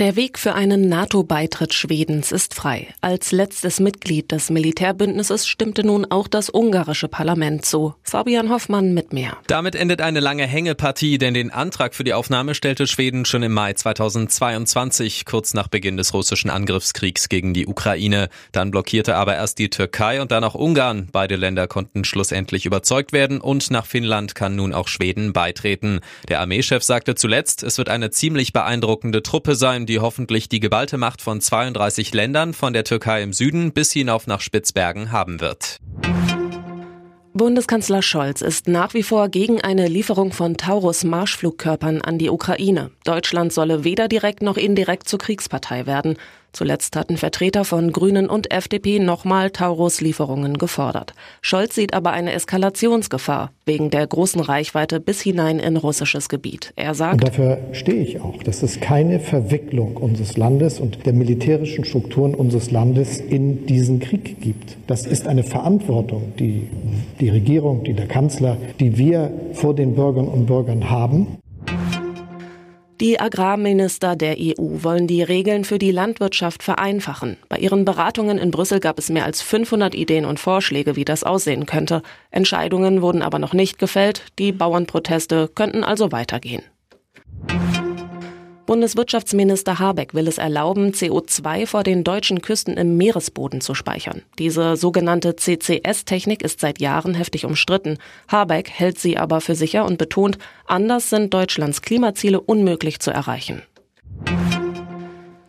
Der Weg für einen NATO-Beitritt Schwedens ist frei. Als letztes Mitglied des Militärbündnisses stimmte nun auch das ungarische Parlament zu. Fabian Hoffmann mit mehr. Damit endet eine lange Hängepartie, denn den Antrag für die Aufnahme stellte Schweden schon im Mai 2022, kurz nach Beginn des russischen Angriffskriegs gegen die Ukraine. Dann blockierte aber erst die Türkei und dann auch Ungarn. Beide Länder konnten schlussendlich überzeugt werden und nach Finnland kann nun auch Schweden beitreten. Der Armeechef sagte zuletzt, es wird eine ziemlich beeindruckende Truppe sein, die hoffentlich die geballte Macht von 32 Ländern von der Türkei im Süden bis hinauf nach Spitzbergen haben wird. Bundeskanzler Scholz ist nach wie vor gegen eine Lieferung von Taurus-Marschflugkörpern an die Ukraine. Deutschland solle weder direkt noch indirekt zur Kriegspartei werden. Zuletzt hatten Vertreter von Grünen und FDP nochmal Taurus-Lieferungen gefordert. Scholz sieht aber eine Eskalationsgefahr wegen der großen Reichweite bis hinein in russisches Gebiet. Er sagt, und dafür stehe ich auch, dass es keine Verwicklung unseres Landes und der militärischen Strukturen unseres Landes in diesen Krieg gibt. Das ist eine Verantwortung, die die Regierung, die der Kanzler, die wir vor den Bürgern und Bürgern haben. Die Agrarminister der EU wollen die Regeln für die Landwirtschaft vereinfachen. Bei ihren Beratungen in Brüssel gab es mehr als 500 Ideen und Vorschläge, wie das aussehen könnte. Entscheidungen wurden aber noch nicht gefällt. Die Bauernproteste könnten also weitergehen. Bundeswirtschaftsminister Habeck will es erlauben, CO2 vor den deutschen Küsten im Meeresboden zu speichern. Diese sogenannte CCS-Technik ist seit Jahren heftig umstritten. Habeck hält sie aber für sicher und betont, anders sind Deutschlands Klimaziele unmöglich zu erreichen.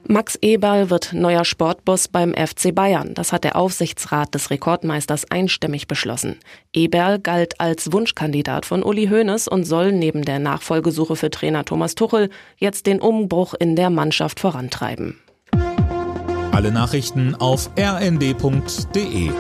Max Eberl wird neuer Sportboss beim FC Bayern. Das hat der Aufsichtsrat des Rekordmeisters einstimmig beschlossen. Eberl galt als Wunschkandidat von Uli Hoeneß und soll neben der Nachfolgesuche für Trainer Thomas Tuchel jetzt den Umbruch in der Mannschaft vorantreiben. Alle Nachrichten auf rnd.de